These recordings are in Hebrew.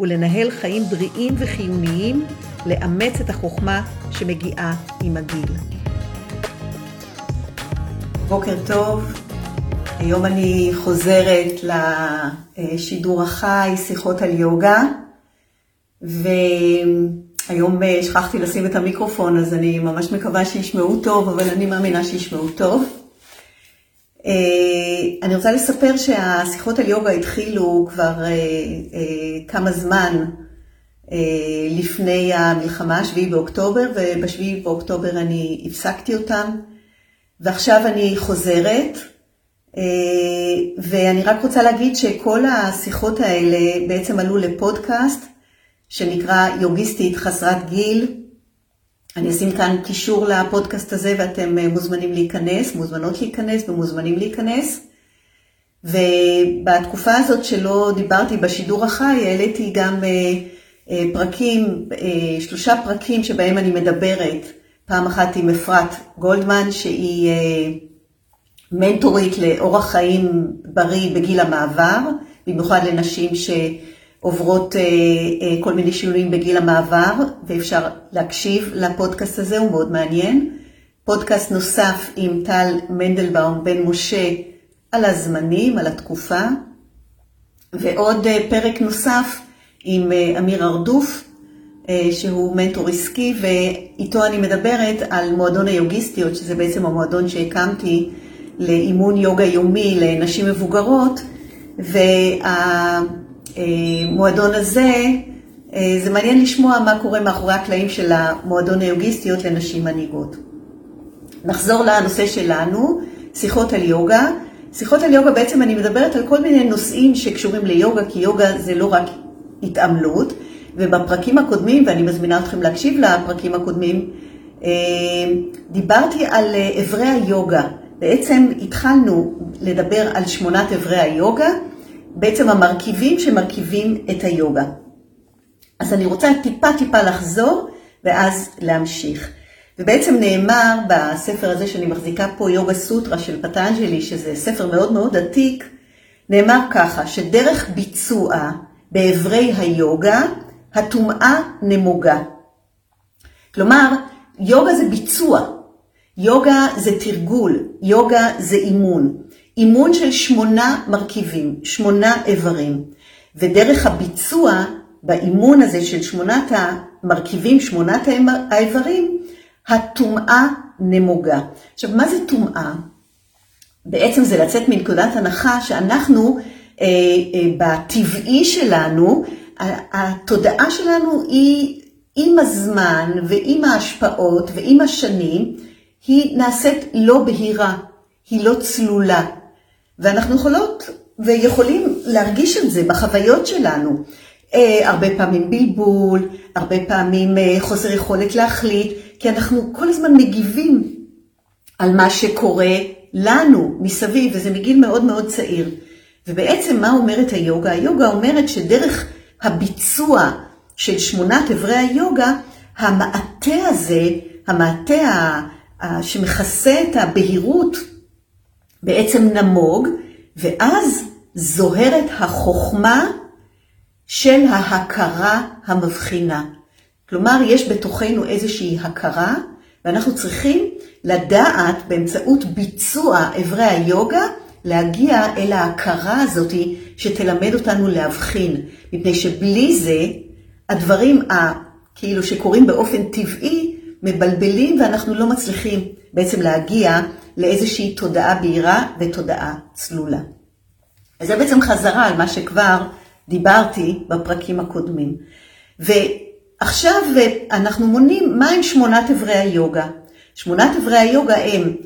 ולנהל חיים בריאים וחיוניים, לאמץ את החוכמה שמגיעה עם הגיל. בוקר טוב, היום אני חוזרת לשידור החי, שיחות על יוגה, והיום שכחתי לשים את המיקרופון, אז אני ממש מקווה שישמעו טוב, אבל אני מאמינה שישמעו טוב. אני רוצה לספר שהשיחות על יוגה התחילו כבר כמה זמן לפני המלחמה, 7 באוקטובר, וב-7 באוקטובר אני הפסקתי אותם, ועכשיו אני חוזרת, ואני רק רוצה להגיד שכל השיחות האלה בעצם עלו לפודקאסט, שנקרא יוגיסטית חסרת גיל. אני אשים כאן קישור לפודקאסט הזה ואתם מוזמנים להיכנס, מוזמנות להיכנס ומוזמנים להיכנס. ובתקופה הזאת שלא דיברתי בשידור החי, העליתי גם פרקים, שלושה פרקים שבהם אני מדברת, פעם אחת עם אפרת גולדמן, שהיא מנטורית לאורח חיים בריא בגיל המעבר, במיוחד לנשים שעוברות כל מיני שינויים בגיל המעבר, ואפשר להקשיב לפודקאסט הזה, הוא מאוד מעניין. פודקאסט נוסף עם טל מנדלבאום בן משה על הזמנים, על התקופה, ועוד פרק נוסף עם אמיר ארדוף, שהוא מנטור עסקי, ואיתו אני מדברת על מועדון היוגיסטיות, שזה בעצם המועדון שהקמתי לאימון יוגה יומי לנשים מבוגרות, והמועדון הזה, זה מעניין לשמוע מה קורה מאחורי הקלעים של המועדון היוגיסטיות לנשים מנהיגות. נחזור לנושא שלנו, שיחות על יוגה. שיחות על יוגה בעצם אני מדברת על כל מיני נושאים שקשורים ליוגה, כי יוגה זה לא רק התעמלות, ובפרקים הקודמים, ואני מזמינה אתכם להקשיב לפרקים הקודמים, דיברתי על אברי היוגה. בעצם התחלנו לדבר על שמונת אברי היוגה, בעצם המרכיבים שמרכיבים את היוגה. אז אני רוצה טיפה טיפה לחזור ואז להמשיך. ובעצם נאמר בספר הזה שאני מחזיקה פה, יוגה סוטרה של פטנג'לי, שזה ספר מאוד מאוד עתיק, נאמר ככה, שדרך ביצוע באברי היוגה, הטומאה נמוגה. כלומר, יוגה זה ביצוע, יוגה זה תרגול, יוגה זה אימון. אימון של שמונה מרכיבים, שמונה איברים. ודרך הביצוע באימון הזה של שמונת המרכיבים, שמונת האיברים, הטומאה נמוגה. עכשיו, מה זה טומאה? בעצם זה לצאת מנקודת הנחה שאנחנו, אה, אה, בטבעי שלנו, התודעה שלנו היא עם הזמן ועם ההשפעות ועם השנים, היא נעשית לא בהירה, היא לא צלולה. ואנחנו יכולות ויכולים להרגיש את זה בחוויות שלנו. הרבה פעמים בלבול, הרבה פעמים חוסר יכולת להחליט, כי אנחנו כל הזמן מגיבים על מה שקורה לנו מסביב, וזה מגיל מאוד מאוד צעיר. ובעצם מה אומרת היוגה? היוגה אומרת שדרך הביצוע של שמונת אברי היוגה, המעטה הזה, המעטה שמכסה את הבהירות, בעצם נמוג, ואז זוהרת החוכמה של ההכרה המבחינה. כלומר, יש בתוכנו איזושהי הכרה, ואנחנו צריכים לדעת באמצעות ביצוע אברי היוגה, להגיע אל ההכרה הזאת שתלמד אותנו להבחין. מפני שבלי זה, הדברים כאילו שקורים באופן טבעי, מבלבלים ואנחנו לא מצליחים בעצם להגיע לאיזושהי תודעה בהירה ותודעה צלולה. וזה בעצם חזרה על מה שכבר דיברתי בפרקים הקודמים. ועכשיו אנחנו מונים מהם שמונת אברי היוגה. שמונת אברי היוגה הם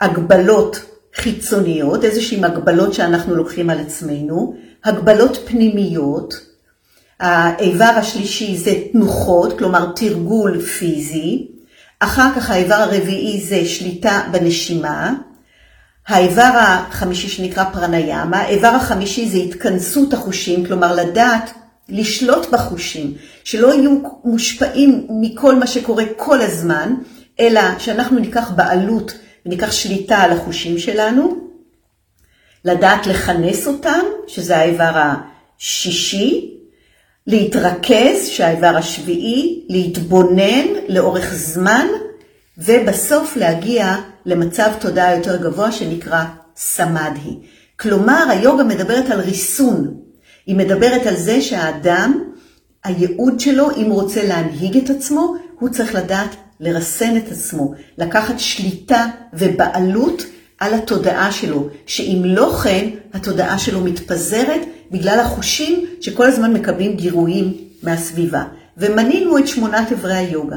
הגבלות חיצוניות, איזושהי הגבלות שאנחנו לוקחים על עצמנו, הגבלות פנימיות, האיבר השלישי זה תנוחות, כלומר תרגול פיזי. אחר כך האיבר הרביעי זה שליטה בנשימה. האיבר החמישי שנקרא פרניאמה, האיבר החמישי זה התכנסות החושים, כלומר לדעת לשלוט בחושים, שלא יהיו מושפעים מכל מה שקורה כל הזמן, אלא שאנחנו ניקח בעלות וניקח שליטה על החושים שלנו, לדעת לכנס אותם, שזה האיבר השישי, להתרכז, שהאיבר השביעי, להתבונן לאורך זמן, ובסוף להגיע למצב תודעה יותר גבוה שנקרא סמדהי. כלומר, היוגה מדברת על ריסון. היא מדברת על זה שהאדם, הייעוד שלו, אם הוא רוצה להנהיג את עצמו, הוא צריך לדעת לרסן את עצמו, לקחת שליטה ובעלות על התודעה שלו, שאם לא כן, התודעה שלו מתפזרת בגלל החושים שכל הזמן מקבלים גירויים מהסביבה. ומנינו את שמונת אברי היוגה.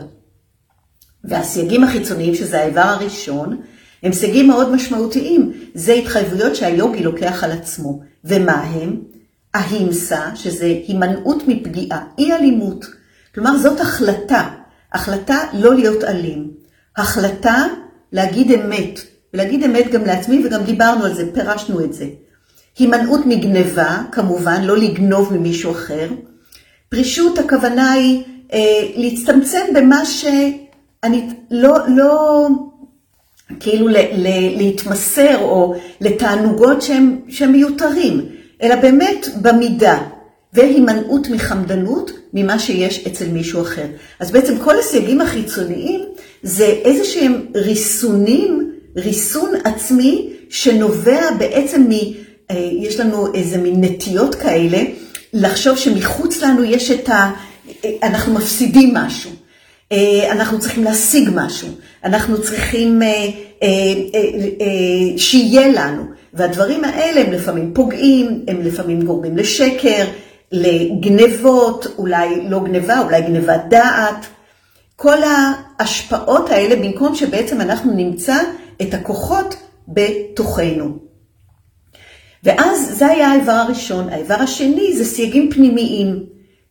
והסייגים החיצוניים, שזה האיבר הראשון, הם סייגים מאוד משמעותיים. זה התחייבויות שהיוגי לוקח על עצמו. ומה הם? ההימסה, שזה הימנעות מפגיעה, אי אלימות. כלומר, זאת החלטה. החלטה לא להיות אלים. החלטה להגיד אמת, ולהגיד אמת גם לעצמי, וגם דיברנו על זה, פירשנו את זה. הימנעות מגניבה, כמובן, לא לגנוב ממישהו אחר. פרישות, הכוונה היא אה, להצטמצם במה שאני לא, לא כאילו ל, ל, להתמסר או לתענוגות שהם, שהם מיותרים, אלא באמת במידה, והימנעות מחמדנות ממה שיש אצל מישהו אחר. אז בעצם כל הסייגים החיצוניים זה איזה שהם ריסונים, ריסון עצמי שנובע בעצם מ... אה, יש לנו איזה מין נטיות כאלה, לחשוב שמחוץ לנו יש את ה... אה, אנחנו מפסידים משהו. אה, אנחנו צריכים להשיג משהו, אנחנו צריכים שיהיה לנו. והדברים האלה הם לפעמים פוגעים, הם לפעמים גורמים לשקר, לגנבות, אולי לא גנבה, אולי גנבת דעת. כל ההשפעות האלה, במקום שבעצם אנחנו נמצא את הכוחות בתוכנו. ואז זה היה האיבר הראשון. האיבר השני זה סייגים פנימיים,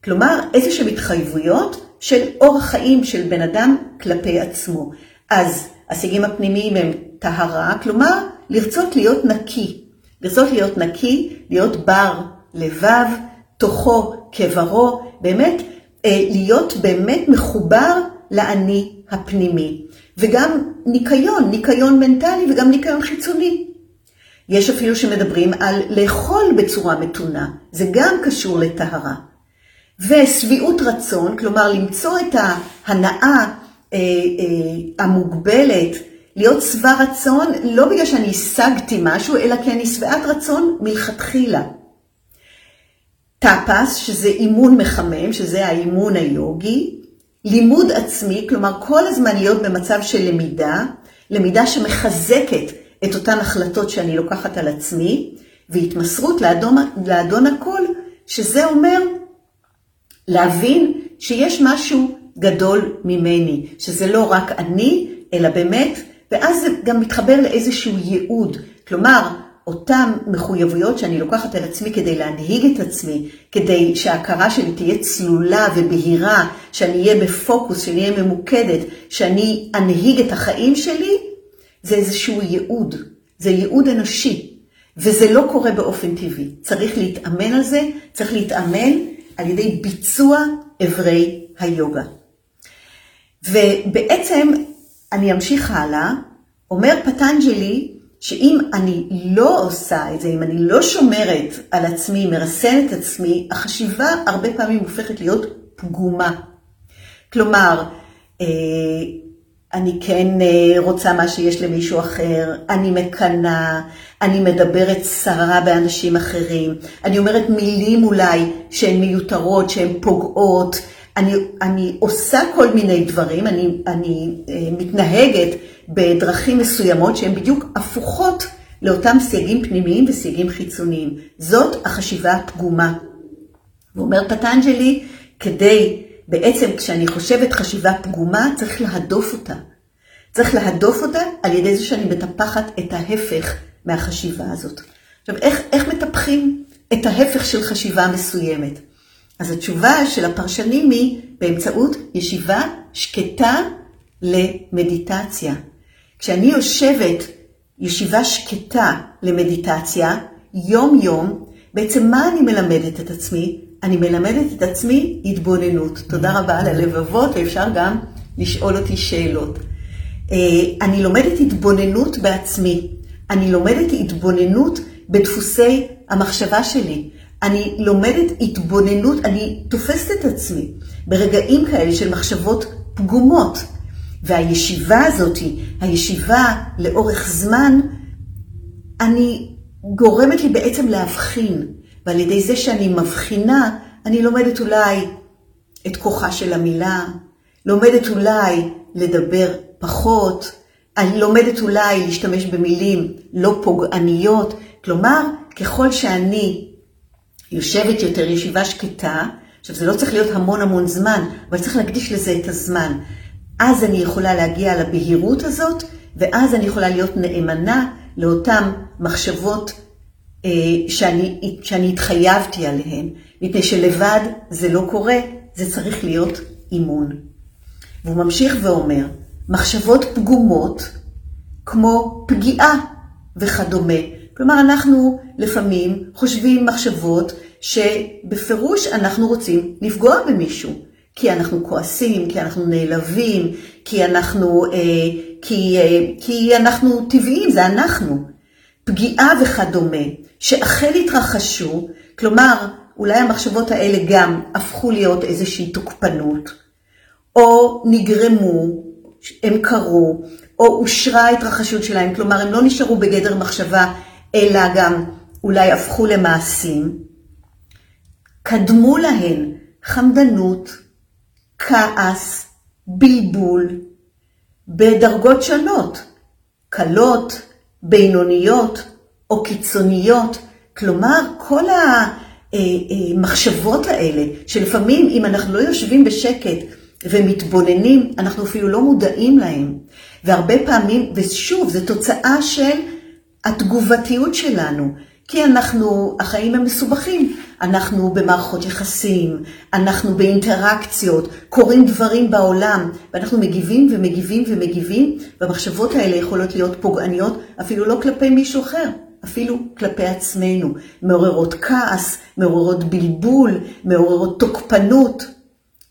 כלומר איזה שהם התחייבויות של אורח חיים של בן אדם כלפי עצמו. אז הסייגים הפנימיים הם טהרה, כלומר לרצות להיות נקי. לרצות להיות נקי, להיות בר לבב, תוכו כברו, באמת אה, להיות באמת מחובר לאני הפנימי. וגם ניקיון, ניקיון מנטלי וגם ניקיון חיצוני. יש אפילו שמדברים על לאכול בצורה מתונה, זה גם קשור לטהרה. ושביעות רצון, כלומר למצוא את ההנאה אה, אה, המוגבלת, להיות שבע רצון, לא בגלל שאני השגתי משהו, אלא כי אני שבעת רצון מלכתחילה. טאפס, שזה אימון מחמם, שזה האימון היוגי, לימוד עצמי, כלומר כל הזמן להיות במצב של למידה, למידה שמחזקת את אותן החלטות שאני לוקחת על עצמי, והתמסרות לאדון, לאדון הכל, שזה אומר להבין שיש משהו גדול ממני, שזה לא רק אני, אלא באמת, ואז זה גם מתחבר לאיזשהו ייעוד. כלומר, אותן מחויבויות שאני לוקחת על עצמי כדי להנהיג את עצמי, כדי שההכרה שלי תהיה צלולה ובהירה, שאני אהיה בפוקוס, שאני אהיה ממוקדת, שאני אנהיג את החיים שלי, זה איזשהו ייעוד, זה ייעוד אנושי, וזה לא קורה באופן טבעי. צריך להתאמן על זה, צריך להתאמן על ידי ביצוע אברי היוגה. ובעצם, אני אמשיך הלאה, אומר פטנג'לי, שאם אני לא עושה את זה, אם אני לא שומרת על עצמי, מרסנת עצמי, החשיבה הרבה פעמים הופכת להיות פגומה. כלומר, אה, אני כן אה, רוצה מה שיש למישהו אחר, אני מקנאה, אני מדברת סרה באנשים אחרים, אני אומרת מילים אולי שהן מיותרות, שהן פוגעות, אני, אני עושה כל מיני דברים, אני, אני אה, מתנהגת בדרכים מסוימות שהן בדיוק הפוכות לאותם סייגים פנימיים וסייגים חיצוניים. זאת החשיבה הפגומה. ואומר פטנג'לי, כדי, בעצם כשאני חושבת חשיבה פגומה, צריך להדוף אותה. צריך להדוף אותה על ידי זה שאני מטפחת את ההפך מהחשיבה הזאת. עכשיו, איך, איך מטפחים את ההפך של חשיבה מסוימת? אז התשובה של הפרשנים היא באמצעות ישיבה שקטה למדיטציה. כשאני יושבת ישיבה שקטה למדיטציה, יום-יום, בעצם מה אני מלמדת את עצמי? אני מלמדת את עצמי התבוננות. תודה רבה על הלבבות, ואפשר גם לשאול אותי שאלות. אה, אני לומדת התבוננות בעצמי. אני לומדת התבוננות בדפוסי המחשבה שלי. אני לומדת התבוננות, אני תופסת את עצמי ברגעים כאלה של מחשבות פגומות. והישיבה הזאת, הישיבה לאורך זמן, אני גורמת לי בעצם להבחין, ועל ידי זה שאני מבחינה, אני לומדת אולי את כוחה של המילה, לומדת אולי לדבר פחות, אני לומדת אולי להשתמש במילים לא פוגעניות, כלומר, ככל שאני יושבת יותר ישיבה שקטה, עכשיו זה לא צריך להיות המון המון זמן, אבל צריך להקדיש לזה את הזמן. אז אני יכולה להגיע לבהירות הזאת, ואז אני יכולה להיות נאמנה לאותן מחשבות אה, שאני, שאני התחייבתי עליהן, מפני שלבד זה לא קורה, זה צריך להיות אימון. והוא ממשיך ואומר, מחשבות פגומות כמו פגיעה וכדומה. כלומר, אנחנו לפעמים חושבים מחשבות שבפירוש אנחנו רוצים לפגוע במישהו. כי אנחנו כועסים, כי אנחנו נעלבים, כי אנחנו, אה, כי, אה, כי אנחנו טבעיים, זה אנחנו. פגיעה וכדומה, שאכן התרחשו, כלומר, אולי המחשבות האלה גם הפכו להיות איזושהי תוקפנות, או נגרמו, הם קרו, או אושרה ההתרחשות שלהם, כלומר, הם לא נשארו בגדר מחשבה, אלא גם אולי הפכו למעשים. קדמו להן חמדנות, כעס, בלבול, בדרגות שונות, קלות, בינוניות או קיצוניות. כלומר, כל המחשבות האלה, שלפעמים אם אנחנו לא יושבים בשקט ומתבוננים, אנחנו אפילו לא מודעים להם. והרבה פעמים, ושוב, זו תוצאה של התגובתיות שלנו. כי אנחנו, החיים הם מסובכים. אנחנו במערכות יחסים, אנחנו באינטראקציות, קורים דברים בעולם, ואנחנו מגיבים ומגיבים ומגיבים, והמחשבות האלה יכולות להיות פוגעניות אפילו לא כלפי מישהו אחר, אפילו כלפי עצמנו. מעוררות כעס, מעוררות בלבול, מעוררות תוקפנות.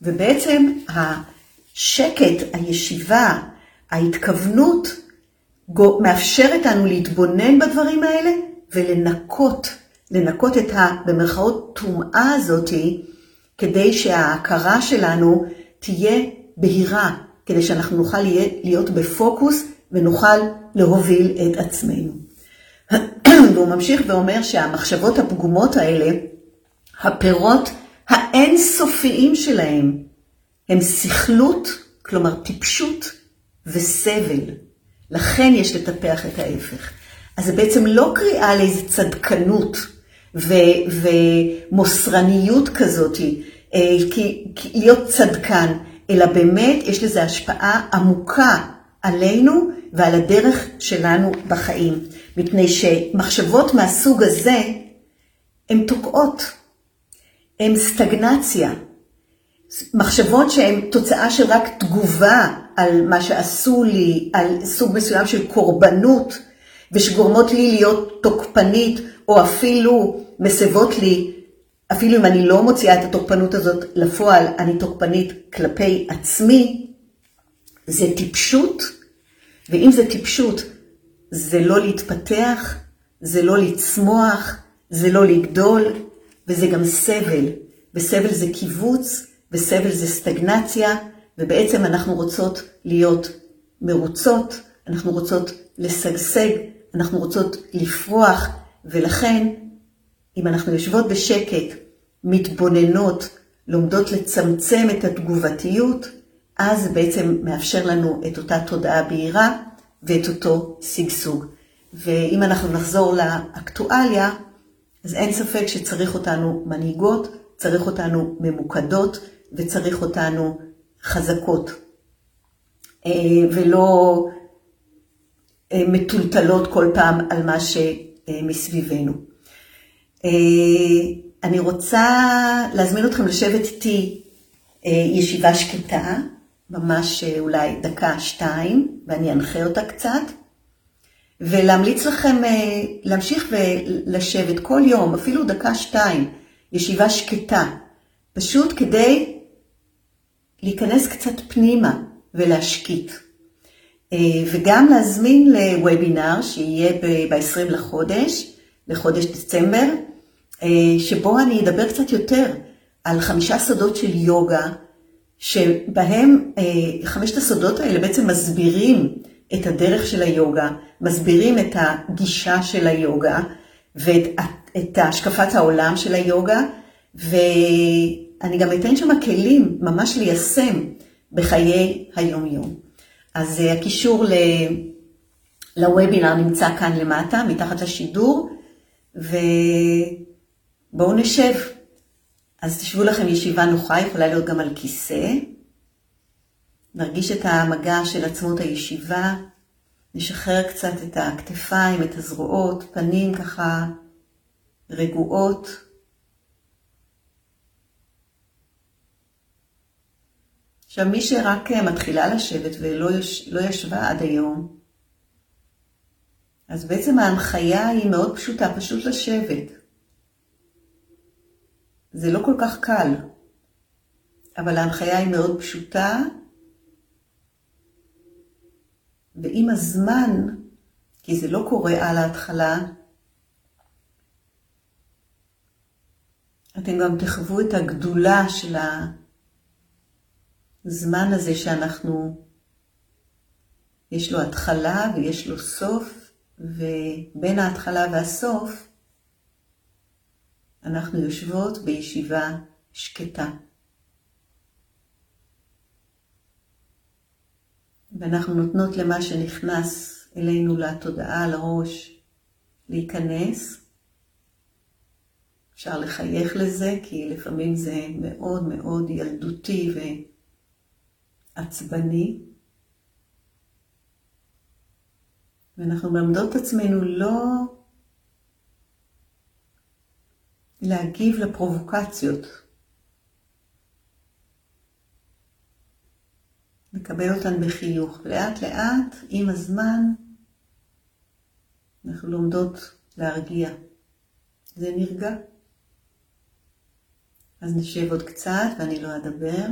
ובעצם השקט, הישיבה, ההתכוונות, מאפשרת לנו להתבונן בדברים האלה ולנקות, לנקות את ה, במרכאות, טומאה הזאתי, כדי שההכרה שלנו תהיה בהירה, כדי שאנחנו נוכל להיות בפוקוס ונוכל להוביל את עצמנו. והוא ממשיך ואומר שהמחשבות הפגומות האלה, הפירות האינסופיים שלהם, הם סכלות, כלומר טיפשות וסבל. לכן יש לטפח את ההפך. אז זה בעצם לא קריאה לאיזו צדקנות ו- ומוסרניות כזאת, אה, כי, כי להיות צדקן, אלא באמת יש לזה השפעה עמוקה עלינו ועל הדרך שלנו בחיים. מפני שמחשבות מהסוג הזה הן תוקעות, הן סטגנציה. מחשבות שהן תוצאה של רק תגובה על מה שעשו לי, על סוג מסוים של קורבנות, ושגורמות לי להיות תוקפנית, או אפילו מסבות לי, אפילו אם אני לא מוציאה את התוקפנות הזאת לפועל, אני תוקפנית כלפי עצמי, זה טיפשות, ואם זה טיפשות, זה לא להתפתח, זה לא לצמוח, זה לא לגדול, וזה גם סבל. וסבל זה קיבוץ, וסבל זה סטגנציה, ובעצם אנחנו רוצות להיות מרוצות, אנחנו רוצות לשגשג, אנחנו רוצות לפרוח, ולכן, אם אנחנו יושבות בשקט, מתבוננות, לומדות לצמצם את התגובתיות, אז בעצם מאפשר לנו את אותה תודעה בהירה ואת אותו שגשוג. ואם אנחנו נחזור לאקטואליה, אז אין ספק שצריך אותנו מנהיגות, צריך אותנו ממוקדות וצריך אותנו חזקות. אה, ולא אה, מטולטלות כל פעם על מה שמסביבנו. אה, אני רוצה להזמין אתכם לשבת איתי ישיבה שקטה, ממש אולי דקה, שתיים, ואני אנחה אותה קצת, ולהמליץ לכם להמשיך ולשבת כל יום, אפילו דקה, שתיים, ישיבה שקטה, פשוט כדי להיכנס קצת פנימה ולהשקיט. וגם להזמין לוובינר שיהיה ב-20 לחודש, לחודש דצמבר, שבו אני אדבר קצת יותר על חמישה סודות של יוגה, שבהם אה, חמשת הסודות האלה בעצם מסבירים את הדרך של היוגה, מסבירים את הגישה של היוגה ואת השקפת העולם של היוגה, ואני גם אתן שם כלים ממש ליישם בחיי היום-יום. אז אה, הקישור לוובינר נמצא כאן למטה, מתחת לשידור, ובואו נשב. אז תשבו לכם ישיבה נוחה, יכולה להיות גם על כיסא. נרגיש את המגע של עצמות הישיבה, נשחרר קצת את הכתפיים, את הזרועות, פנים ככה רגועות. עכשיו, מי שרק מתחילה לשבת ולא יש, לא ישבה עד היום, אז בעצם ההנחיה היא מאוד פשוטה, פשוט לשבת. זה לא כל כך קל, אבל ההנחיה היא מאוד פשוטה, ועם הזמן, כי זה לא קורה על ההתחלה, אתם גם תחוו את הגדולה של הזמן הזה שאנחנו, יש לו התחלה ויש לו סוף, ובין ההתחלה והסוף אנחנו יושבות בישיבה שקטה. ואנחנו נותנות למה שנכנס אלינו לתודעה, לראש, להיכנס. אפשר לחייך לזה, כי לפעמים זה מאוד מאוד ילדותי ועצבני. ואנחנו מלמדות את עצמנו לא להגיב לפרובוקציות. לקבל אותן בחיוך. לאט לאט, עם הזמן, אנחנו לומדות להרגיע. זה נרגע. אז נשב עוד קצת ואני לא אדבר.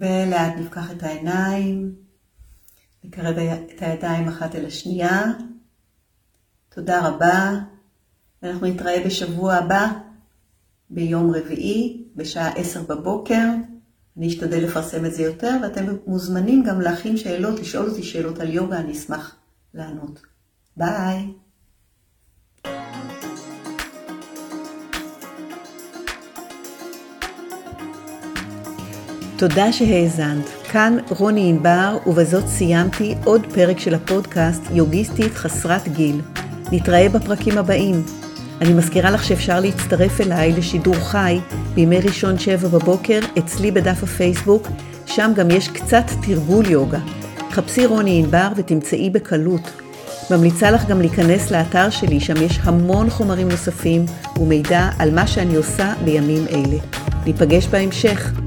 ולאט נפקח את העיניים, נקרב את הידיים אחת אל השנייה. תודה רבה, ואנחנו נתראה בשבוע הבא, ביום רביעי, בשעה עשר בבוקר. אני אשתדל לפרסם את זה יותר, ואתם מוזמנים גם להכין שאלות, לשאול אותי שאלות על יוגה, אני אשמח לענות. ביי. תודה שהאזנת. כאן רוני ענבר, ובזאת סיימתי עוד פרק של הפודקאסט יוגיסטית חסרת גיל. נתראה בפרקים הבאים. אני מזכירה לך שאפשר להצטרף אליי לשידור חי בימי ראשון שבע בבוקר אצלי בדף הפייסבוק, שם גם יש קצת תרגול יוגה. חפשי רוני ענבר ותמצאי בקלות. ממליצה לך גם להיכנס לאתר שלי, שם יש המון חומרים נוספים ומידע על מה שאני עושה בימים אלה. ניפגש בהמשך.